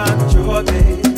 man Jehovah.